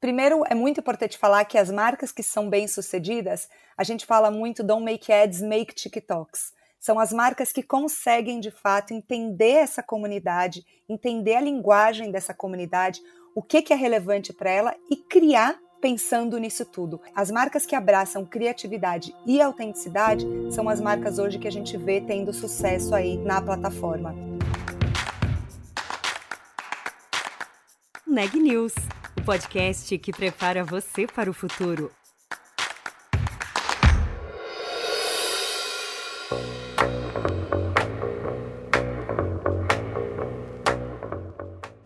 Primeiro, é muito importante falar que as marcas que são bem-sucedidas, a gente fala muito don't make ads, make TikToks. São as marcas que conseguem, de fato, entender essa comunidade, entender a linguagem dessa comunidade, o que, que é relevante para ela e criar pensando nisso tudo. As marcas que abraçam criatividade e autenticidade são as marcas hoje que a gente vê tendo sucesso aí na plataforma. Neg News, o podcast que prepara você para o futuro.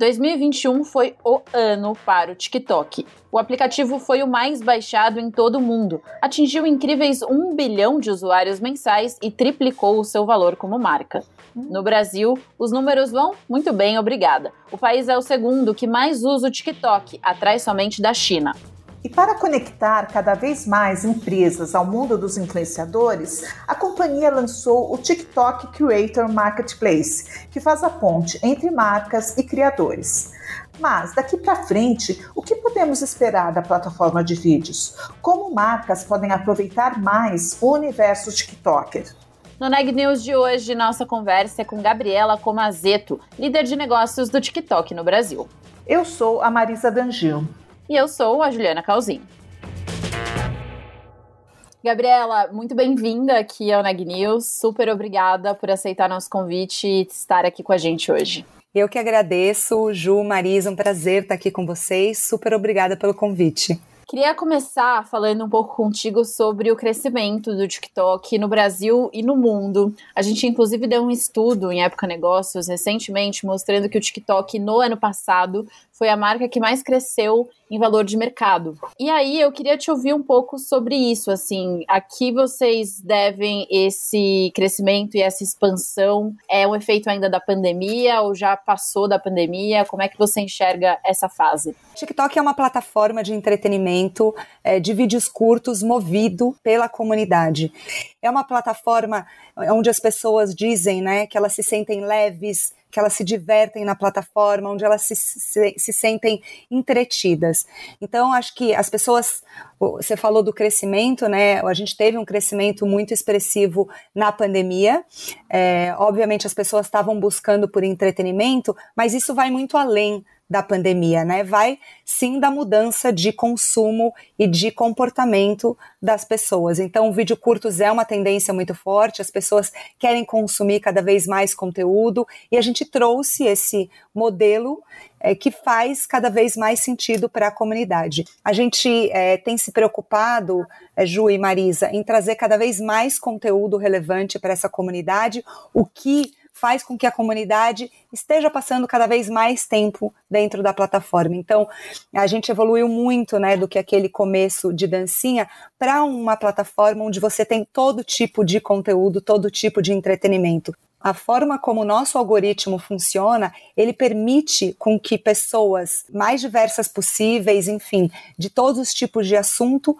2021 foi o ano para o TikTok. O aplicativo foi o mais baixado em todo o mundo, atingiu incríveis 1 bilhão de usuários mensais e triplicou o seu valor como marca. No Brasil, os números vão muito bem, obrigada. O país é o segundo que mais usa o TikTok, atrás somente da China. E para conectar cada vez mais empresas ao mundo dos influenciadores, a companhia lançou o TikTok Creator Marketplace, que faz a ponte entre marcas e criadores. Mas daqui para frente, o que podemos esperar da plataforma de vídeos? Como marcas podem aproveitar mais o universo TikToker? No Neg News de hoje, nossa conversa é com Gabriela Comazeto, líder de negócios do TikTok no Brasil. Eu sou a Marisa Dangil. E eu sou a Juliana Calzin. Gabriela, muito bem-vinda aqui ao Neg News. Super obrigada por aceitar nosso convite e estar aqui com a gente hoje. Eu que agradeço, Ju, Marisa, um prazer estar aqui com vocês. Super obrigada pelo convite. Queria começar falando um pouco contigo sobre o crescimento do TikTok no Brasil e no mundo. A gente, inclusive, deu um estudo em Época Negócios recentemente mostrando que o TikTok no ano passado foi a marca que mais cresceu em valor de mercado. E aí eu queria te ouvir um pouco sobre isso, assim, a que vocês devem esse crescimento e essa expansão? É um efeito ainda da pandemia ou já passou da pandemia? Como é que você enxerga essa fase? TikTok é uma plataforma de entretenimento é, de vídeos curtos movido pela comunidade. É uma plataforma onde as pessoas dizem, né, que elas se sentem leves, que elas se divertem na plataforma, onde elas se, se, se sentem entretidas. Então, acho que as pessoas, você falou do crescimento, né? A gente teve um crescimento muito expressivo na pandemia. É, obviamente, as pessoas estavam buscando por entretenimento, mas isso vai muito além da pandemia, né? Vai sim da mudança de consumo e de comportamento das pessoas. Então, vídeo curtos é uma tendência muito forte, as pessoas querem consumir cada vez mais conteúdo e a gente trouxe esse modelo é, que faz cada vez mais sentido para a comunidade. A gente é, tem se preocupado, é, Ju e Marisa, em trazer cada vez mais conteúdo relevante para essa comunidade, o que faz com que a comunidade esteja passando cada vez mais tempo dentro da plataforma. Então, a gente evoluiu muito, né, do que aquele começo de dancinha para uma plataforma onde você tem todo tipo de conteúdo, todo tipo de entretenimento. A forma como o nosso algoritmo funciona, ele permite com que pessoas mais diversas possíveis, enfim, de todos os tipos de assunto,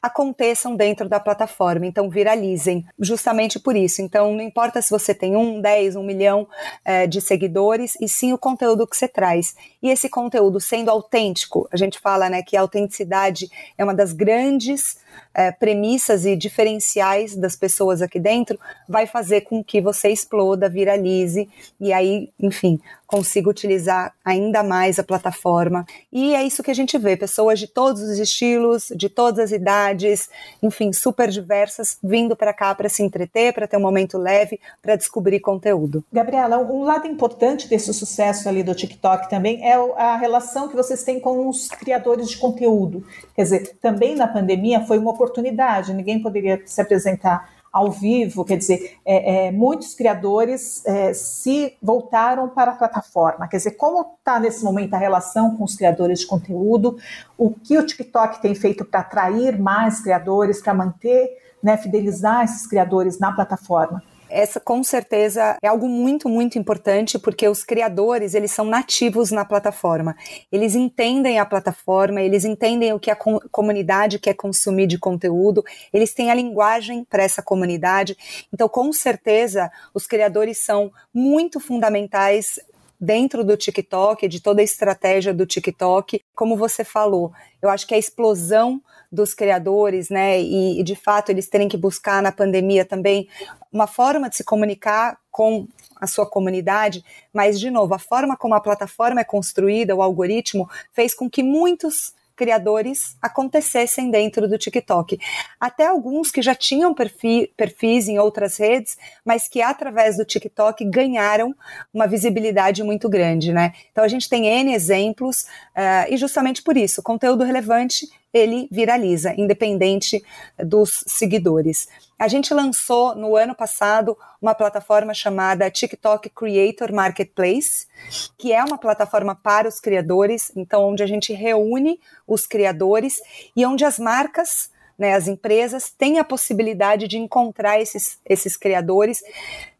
aconteçam dentro da plataforma, então viralizem, justamente por isso. Então, não importa se você tem um, dez, um milhão é, de seguidores, e sim o conteúdo que você traz. E esse conteúdo sendo autêntico, a gente fala né, que a autenticidade é uma das grandes é, premissas e diferenciais das pessoas aqui dentro, vai fazer com que você exploda, viralize, e aí, enfim, consiga utilizar ainda mais a plataforma. E é isso que a gente vê: pessoas de todos os estilos, de todas as idades, enfim, super diversas, vindo para cá para se entreter, para ter um momento leve, para descobrir conteúdo. Gabriela, um lado importante desse sucesso ali do TikTok também é a relação que vocês têm com os criadores de conteúdo. Quer dizer, também na pandemia foi uma oportunidade, ninguém poderia se apresentar ao vivo, quer dizer, é, é, muitos criadores é, se voltaram para a plataforma. Quer dizer, como está nesse momento a relação com os criadores de conteúdo, o que o TikTok tem feito para atrair mais criadores, para manter, né, fidelizar esses criadores na plataforma? Essa com certeza é algo muito, muito importante porque os criadores, eles são nativos na plataforma. Eles entendem a plataforma, eles entendem o que a comunidade quer consumir de conteúdo, eles têm a linguagem para essa comunidade. Então, com certeza, os criadores são muito fundamentais dentro do TikTok, de toda a estratégia do TikTok. Como você falou, eu acho que a explosão dos criadores, né, e, e de fato eles terem que buscar na pandemia também uma forma de se comunicar com a sua comunidade, mas, de novo, a forma como a plataforma é construída, o algoritmo, fez com que muitos criadores acontecessem dentro do TikTok. Até alguns que já tinham perfis, perfis em outras redes, mas que através do TikTok ganharam uma visibilidade muito grande, né? Então a gente tem N exemplos, uh, e justamente por isso, conteúdo relevante ele viraliza, independente dos seguidores. A gente lançou no ano passado uma plataforma chamada TikTok Creator Marketplace, que é uma plataforma para os criadores, então onde a gente reúne os criadores e onde as marcas né, as empresas têm a possibilidade de encontrar esses, esses criadores,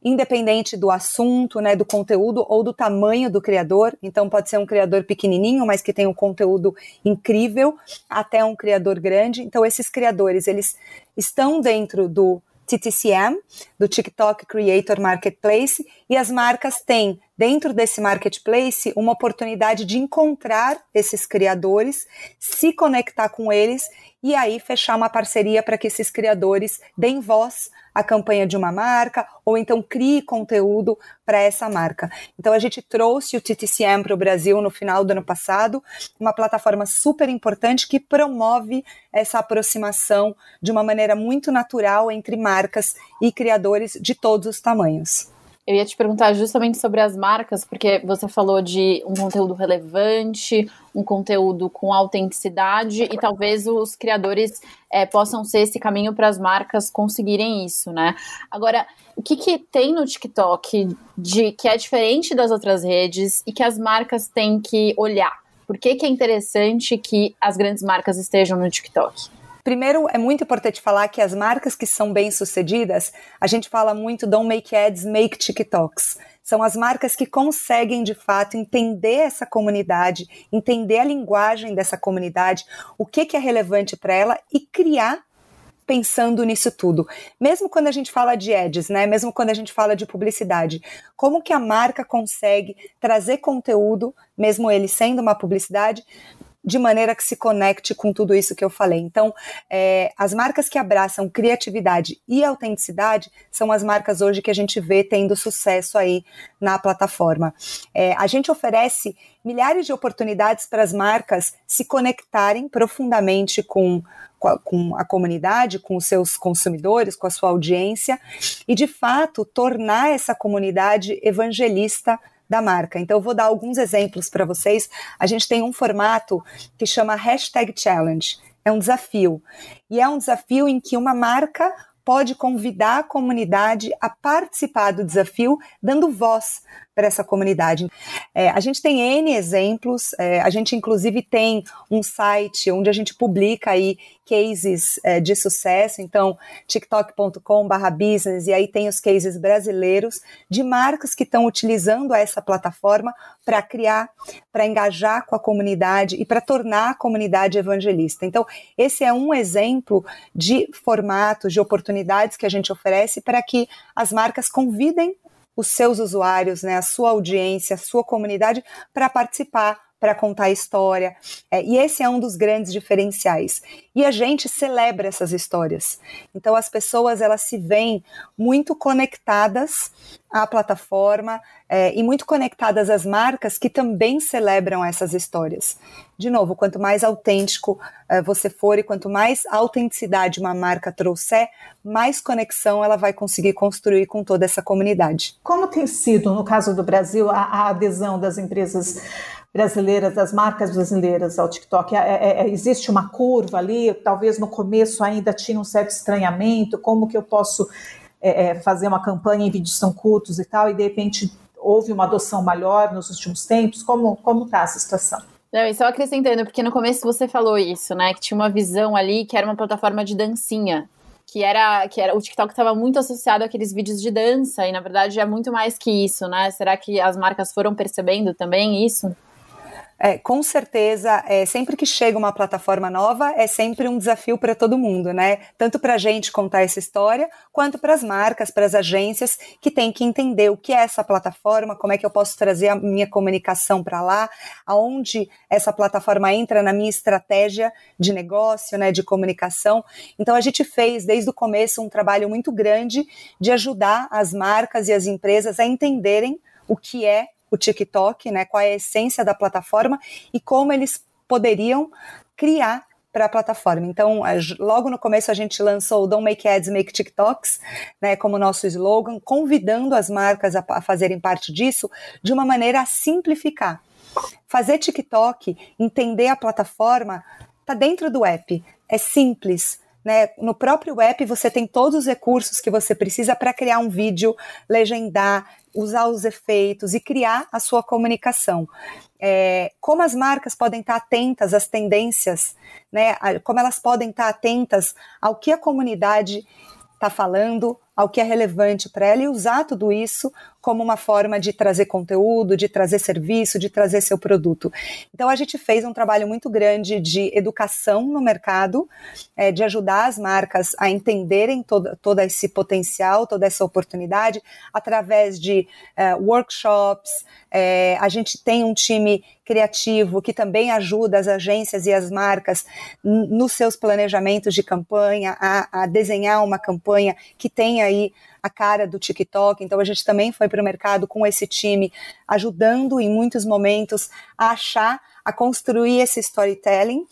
independente do assunto, né, do conteúdo ou do tamanho do criador. Então, pode ser um criador pequenininho, mas que tem um conteúdo incrível, até um criador grande. Então, esses criadores, eles estão dentro do TTCM, do TikTok Creator Marketplace, e as marcas têm, dentro desse marketplace, uma oportunidade de encontrar esses criadores, se conectar com eles e aí fechar uma parceria para que esses criadores deem voz à campanha de uma marca ou então crie conteúdo para essa marca. Então a gente trouxe o TTCM para o Brasil no final do ano passado, uma plataforma super importante que promove essa aproximação de uma maneira muito natural entre marcas e criadores de todos os tamanhos. Eu ia te perguntar justamente sobre as marcas, porque você falou de um conteúdo relevante, um conteúdo com autenticidade, e talvez os criadores é, possam ser esse caminho para as marcas conseguirem isso, né? Agora, o que, que tem no TikTok de que é diferente das outras redes e que as marcas têm que olhar? Por que, que é interessante que as grandes marcas estejam no TikTok? Primeiro, é muito importante falar que as marcas que são bem-sucedidas, a gente fala muito don't make ads, make TikToks. São as marcas que conseguem, de fato, entender essa comunidade, entender a linguagem dessa comunidade, o que, que é relevante para ela e criar pensando nisso tudo. Mesmo quando a gente fala de ads, né? Mesmo quando a gente fala de publicidade, como que a marca consegue trazer conteúdo, mesmo ele sendo uma publicidade, de maneira que se conecte com tudo isso que eu falei. Então, é, as marcas que abraçam criatividade e autenticidade são as marcas hoje que a gente vê tendo sucesso aí na plataforma. É, a gente oferece milhares de oportunidades para as marcas se conectarem profundamente com com a comunidade, com os seus consumidores, com a sua audiência, e de fato tornar essa comunidade evangelista da marca. Então, eu vou dar alguns exemplos para vocês. A gente tem um formato que chama Hashtag Challenge. É um desafio. E é um desafio em que uma marca pode convidar a comunidade a participar do desafio, dando voz para essa comunidade. É, a gente tem N exemplos, é, a gente inclusive tem um site onde a gente publica aí cases é, de sucesso, então tiktok.com.br business, e aí tem os cases brasileiros de marcas que estão utilizando essa plataforma para criar, para engajar com a comunidade e para tornar a comunidade evangelista. Então, esse é um exemplo de formatos, de oportunidades que a gente oferece para que as marcas convidem os seus usuários, né, a sua audiência, a sua comunidade para participar, para contar a história. É, e esse é um dos grandes diferenciais. E a gente celebra essas histórias. Então as pessoas elas se veem muito conectadas à plataforma é, e muito conectadas às marcas que também celebram essas histórias. De novo, quanto mais autêntico é, você for e quanto mais autenticidade uma marca trouxer, mais conexão ela vai conseguir construir com toda essa comunidade. Como tem sido, no caso do Brasil, a, a adesão das empresas brasileiras, das marcas brasileiras ao TikTok? É, é, é, existe uma curva ali? Talvez no começo ainda tinha um certo estranhamento. Como que eu posso é, é fazer uma campanha em vídeos tão curtos e tal? E de repente houve uma adoção maior nos últimos tempos? Como como está essa situação? Não, e só acrescentando, porque no começo você falou isso, né? Que tinha uma visão ali que era uma plataforma de dancinha. Que era, que era o TikTok estava muito associado àqueles vídeos de dança, e na verdade é muito mais que isso, né? Será que as marcas foram percebendo também isso? É, com certeza, é, sempre que chega uma plataforma nova, é sempre um desafio para todo mundo, né? Tanto para a gente contar essa história, quanto para as marcas, para as agências que têm que entender o que é essa plataforma, como é que eu posso trazer a minha comunicação para lá, aonde essa plataforma entra na minha estratégia de negócio, né, de comunicação. Então a gente fez desde o começo um trabalho muito grande de ajudar as marcas e as empresas a entenderem o que é o TikTok, né, qual é a essência da plataforma e como eles poderiam criar para a plataforma. Então, logo no começo a gente lançou o Don't Make Ads, Make TikToks, né, como nosso slogan, convidando as marcas a, a fazerem parte disso de uma maneira a simplificar. Fazer TikTok, entender a plataforma, está dentro do app, é simples, né? No próprio app você tem todos os recursos que você precisa para criar um vídeo, legendar, usar os efeitos e criar a sua comunicação. É, como as marcas podem estar atentas às tendências, né? Como elas podem estar atentas ao que a comunidade está falando, ao que é relevante para ela e usar tudo isso como uma forma de trazer conteúdo, de trazer serviço, de trazer seu produto. Então a gente fez um trabalho muito grande de educação no mercado, é, de ajudar as marcas a entenderem todo, todo esse potencial, toda essa oportunidade, através de é, workshops. É, a gente tem um time criativo que também ajuda as agências e as marcas nos seus planejamentos de campanha, a, a desenhar uma campanha que tenha aí a cara do TikTok. Então a gente também foi para o mercado com esse time, ajudando em muitos momentos a achar, a construir esse storytelling.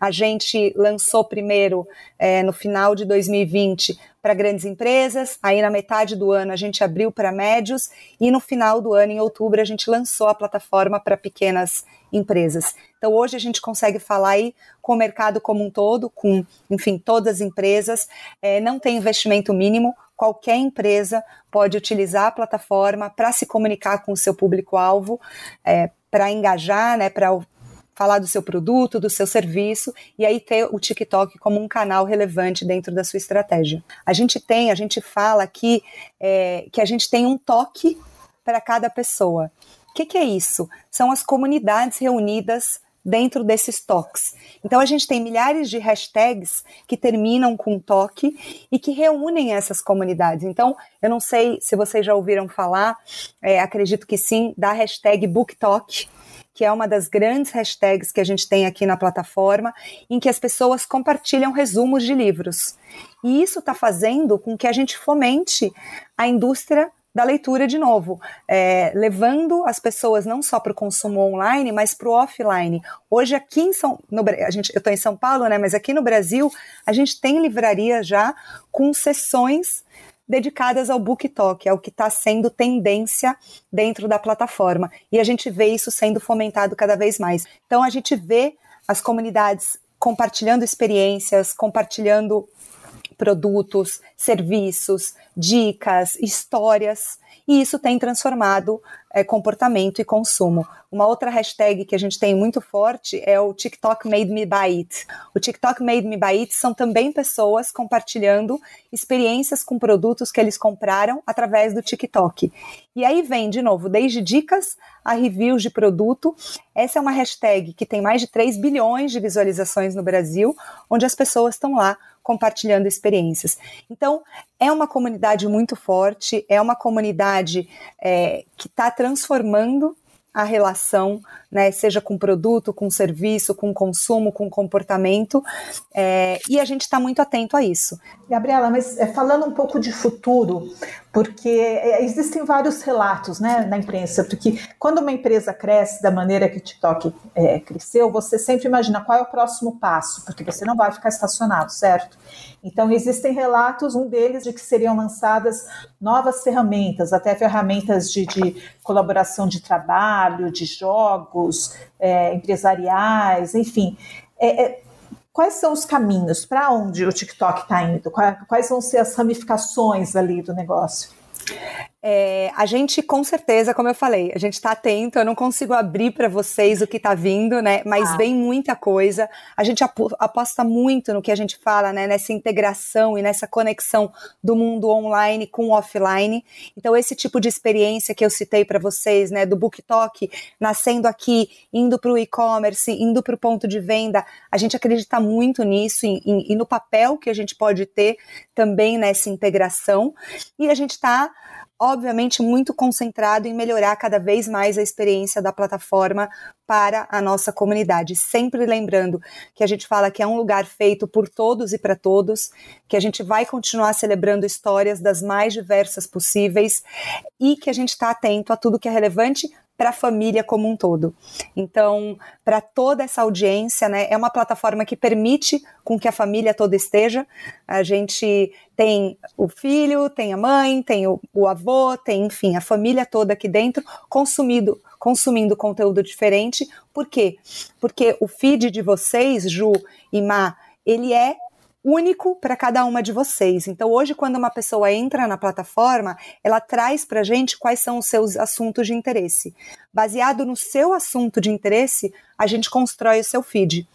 A gente lançou primeiro é, no final de 2020 para grandes empresas, aí na metade do ano a gente abriu para médios e no final do ano, em outubro, a gente lançou a plataforma para pequenas empresas. Então hoje a gente consegue falar aí com o mercado como um todo, com, enfim, todas as empresas, é, não tem investimento mínimo, qualquer empresa pode utilizar a plataforma para se comunicar com o seu público-alvo, é, para engajar, né, para falar do seu produto, do seu serviço e aí ter o TikTok como um canal relevante dentro da sua estratégia. A gente tem, a gente fala aqui é, que a gente tem um toque para cada pessoa. O que, que é isso? São as comunidades reunidas dentro desses toques. Então a gente tem milhares de hashtags que terminam com toque e que reúnem essas comunidades. Então eu não sei se vocês já ouviram falar, é, acredito que sim, da hashtag BookTalk que é uma das grandes hashtags que a gente tem aqui na plataforma, em que as pessoas compartilham resumos de livros. E isso está fazendo com que a gente fomente a indústria da leitura de novo, é, levando as pessoas não só para o consumo online, mas para o offline. Hoje aqui em São, no, a gente, eu estou em São Paulo, né? Mas aqui no Brasil a gente tem livraria já com sessões dedicadas ao BookTok, é o que está sendo tendência dentro da plataforma. E a gente vê isso sendo fomentado cada vez mais. Então a gente vê as comunidades compartilhando experiências, compartilhando produtos, serviços, dicas, histórias, e isso tem transformado é, comportamento e consumo. Uma outra hashtag que a gente tem muito forte é o TikTok Made Me Buy It. O TikTok Made Me Buy It são também pessoas compartilhando experiências com produtos que eles compraram através do TikTok. E aí vem, de novo, desde dicas a reviews de produto. Essa é uma hashtag que tem mais de 3 bilhões de visualizações no Brasil, onde as pessoas estão lá compartilhando experiências. Então, é uma comunidade muito forte, é uma comunidade é, que está transformando a relação, né, seja com produto, com serviço, com consumo, com comportamento, é, e a gente está muito atento a isso. Gabriela, mas é, falando um pouco de futuro, porque é, existem vários relatos né, na imprensa, porque quando uma empresa cresce da maneira que o TikTok é, cresceu, você sempre imagina qual é o próximo passo, porque você não vai ficar estacionado, certo? Então, existem relatos, um deles de que seriam lançadas novas ferramentas, até ferramentas de, de colaboração de trabalho, de jogos, é, empresariais, enfim. É, é quais são os caminhos? Para onde o TikTok está indo? Quais vão ser as ramificações ali do negócio? É, a gente, com certeza, como eu falei, a gente está atento. Eu não consigo abrir para vocês o que está vindo, né? Mas ah. vem muita coisa. A gente aposta muito no que a gente fala, né? Nessa integração e nessa conexão do mundo online com o offline. Então, esse tipo de experiência que eu citei para vocês, né? Do BookTok, nascendo aqui, indo para o e-commerce, indo para o ponto de venda, a gente acredita muito nisso e, e, e no papel que a gente pode ter também nessa integração. E a gente está obviamente muito concentrado em melhorar cada vez mais a experiência da plataforma para a nossa comunidade. Sempre lembrando que a gente fala que é um lugar feito por todos e para todos, que a gente vai continuar celebrando histórias das mais diversas possíveis e que a gente está atento a tudo que é relevante para a família como um todo. Então, para toda essa audiência, né, é uma plataforma que permite com que a família toda esteja. A gente tem o filho, tem a mãe, tem o, o avô, tem, enfim, a família toda aqui dentro consumido, consumindo conteúdo diferente. Por quê? Porque o feed de vocês, Ju e Má, ele é único para cada uma de vocês. Então, hoje, quando uma pessoa entra na plataforma, ela traz para gente quais são os seus assuntos de interesse. Baseado no seu assunto de interesse, a gente constrói o seu feed.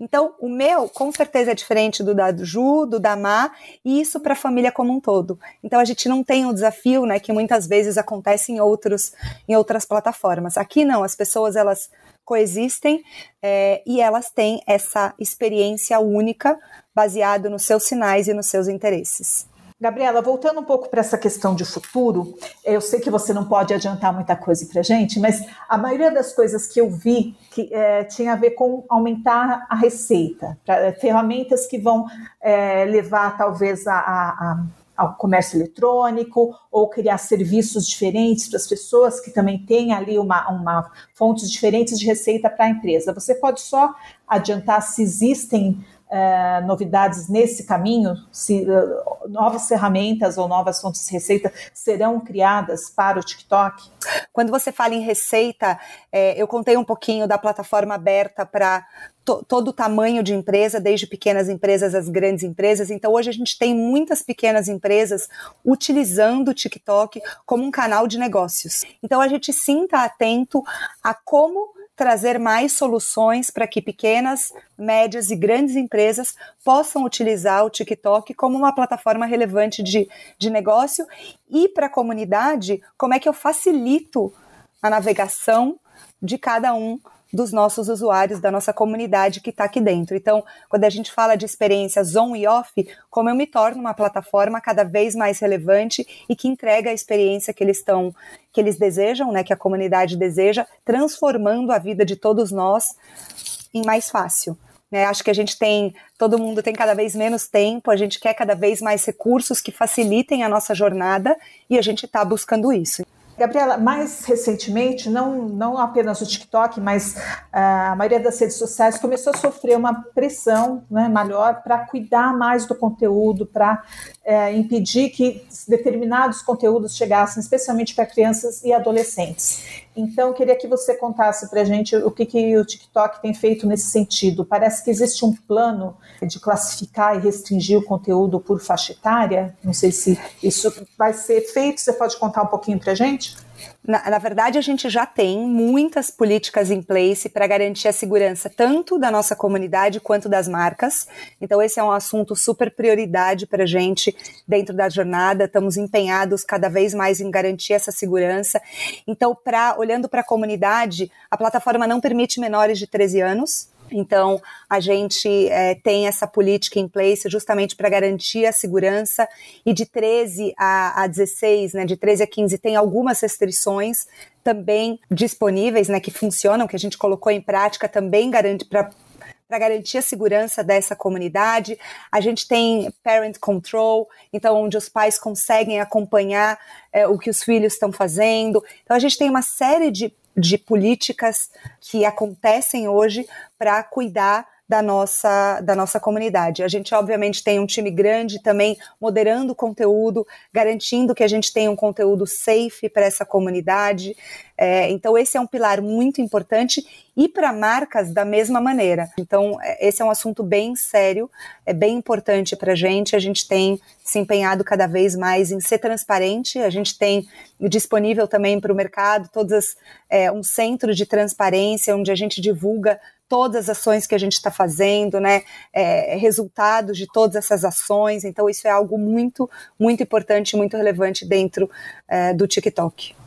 Então, o meu, com certeza, é diferente do da Ju, do da Má, e isso para a família como um todo. Então, a gente não tem o desafio, né, que muitas vezes acontece em, outros, em outras plataformas. Aqui não, as pessoas, elas coexistem é, e elas têm essa experiência única baseado nos seus sinais e nos seus interesses. Gabriela, voltando um pouco para essa questão de futuro, eu sei que você não pode adiantar muita coisa para gente, mas a maioria das coisas que eu vi que é, tinha a ver com aumentar a receita, pra, é, ferramentas que vão é, levar talvez a, a, ao comércio eletrônico ou criar serviços diferentes para as pessoas que também têm ali uma, uma fontes diferentes de receita para a empresa. Você pode só adiantar se existem uh, novidades nesse caminho, se uh, novas ferramentas ou novas fontes de receita serão criadas para o TikTok? Quando você fala em receita, é, eu contei um pouquinho da plataforma aberta para to, todo o tamanho de empresa, desde pequenas empresas às grandes empresas. Então, hoje a gente tem muitas pequenas empresas utilizando o TikTok como um canal de negócios. Então, a gente sim está atento a como trazer mais soluções para que pequenas, médias e grandes empresas possam utilizar o TikTok como uma plataforma relevante de, de negócio e para a comunidade, como é que eu facilito a navegação de cada um dos nossos usuários, da nossa comunidade que está aqui dentro. Então, quando a gente fala de experiências on e off, como eu me torno uma plataforma cada vez mais relevante e que entrega a experiência que eles estão, que eles desejam, né, que a comunidade deseja, transformando a vida de todos nós em mais fácil. Né, acho que a gente tem, todo mundo tem cada vez menos tempo, a gente quer cada vez mais recursos que facilitem a nossa jornada e a gente está buscando isso. Gabriela, mais recentemente, não, não apenas o TikTok, mas uh, a maioria das redes sociais começou a sofrer uma pressão né, maior para cuidar mais do conteúdo, para uh, impedir que determinados conteúdos chegassem, especialmente para crianças e adolescentes. Então, queria que você contasse para a gente o que, que o TikTok tem feito nesse sentido. Parece que existe um plano de classificar e restringir o conteúdo por faixa etária. Não sei se isso vai ser feito. Você pode contar um pouquinho para a gente? Na, na, verdade, a gente já tem muitas políticas em place para garantir a segurança tanto da nossa comunidade quanto das marcas. Então, esse é um assunto super prioridade para a gente dentro da jornada. Estamos empenhados cada vez mais em garantir essa segurança. Então, pra, olhando para a comunidade, a plataforma não permite menores de 13 anos. Então, a gente é, tem essa política em place justamente para garantir a segurança e de 13 a, a 16, né, de 13 a 15 tem algumas restrições também disponíveis, né, que funcionam, que a gente colocou em prática também garante para para garantir a segurança dessa comunidade. A gente tem parent control, então onde os pais conseguem acompanhar é, o que os filhos estão fazendo. Então a gente tem uma série de de políticas que acontecem hoje para cuidar da nossa, da nossa comunidade. A gente, obviamente, tem um time grande também moderando o conteúdo, garantindo que a gente tenha um conteúdo safe para essa comunidade. É, então, esse é um pilar muito importante e para marcas da mesma maneira. Então, é, esse é um assunto bem sério, é bem importante para a gente. A gente tem se empenhado cada vez mais em ser transparente, a gente tem disponível também para o mercado todas é, um centro de transparência onde a gente divulga todas as ações que a gente está fazendo, né, é, resultados de todas essas ações. Então, isso é algo muito, muito importante, muito relevante dentro é, do TikTok.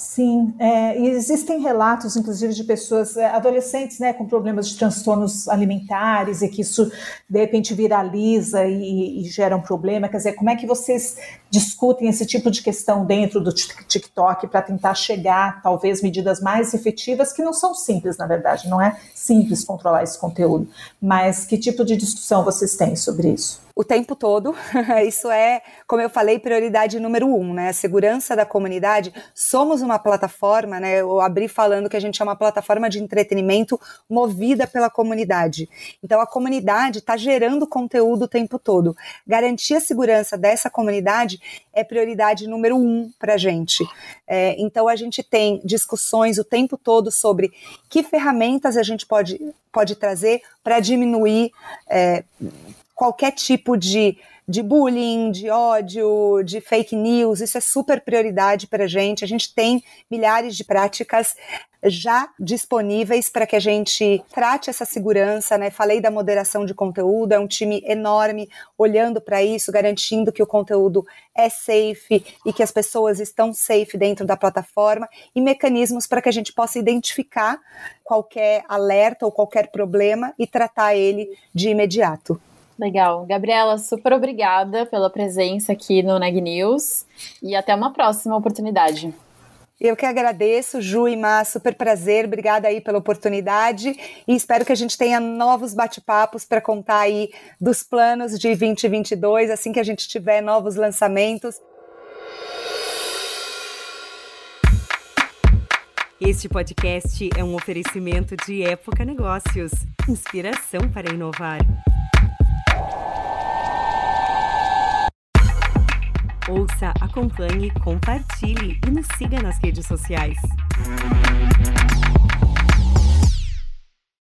Sim, é, existem relatos, inclusive, de pessoas, é, adolescentes, né, com problemas de transtornos alimentares e que isso, de repente, viraliza e, e, gera um problema. Quer dizer, como é que vocês discutem esse tipo de questão dentro do TikTok para tentar chegar, talvez, medidas mais efetivas, que não são simples, na verdade, não é simples controlar esse conteúdo, mas que tipo de discussão vocês têm sobre isso? O tempo todo. Isso é, como eu falei, prioridade número um, né? A segurança da comunidade. Somos uma plataforma, né? Eu abri falando que a gente é uma plataforma de entretenimento movida pela comunidade. Então a comunidade está gerando conteúdo o tempo todo. Garantir a segurança dessa comunidade é prioridade número um para a gente. É, então a gente tem discussões o tempo todo sobre que ferramentas a gente pode, pode trazer para diminuir. É, qualquer tipo de, de bullying, de ódio, de fake news, isso é super prioridade para a gente. A gente tem milhares de práticas já disponíveis para que a gente trate essa segurança, né? Falei da moderação de conteúdo, é um time enorme olhando para isso, garantindo que o conteúdo é safe e que as pessoas estão safe dentro da plataforma e mecanismos para que a gente possa identificar qualquer alerta ou qualquer problema e tratar ele de imediato. Legal. Gabriela, super obrigada pela presença aqui no Neg News e até uma próxima oportunidade. Eu que agradeço, Ju e Má, super prazer, obrigada aí pela oportunidade e espero que a gente tenha novos bate-papos para contar aí dos planos de 2022, assim que a gente tiver novos lançamentos. Este podcast é um oferecimento de Época Negócios, inspiração para inovar. Ouça, acompanhe, compartilhe e nos siga nas redes sociais.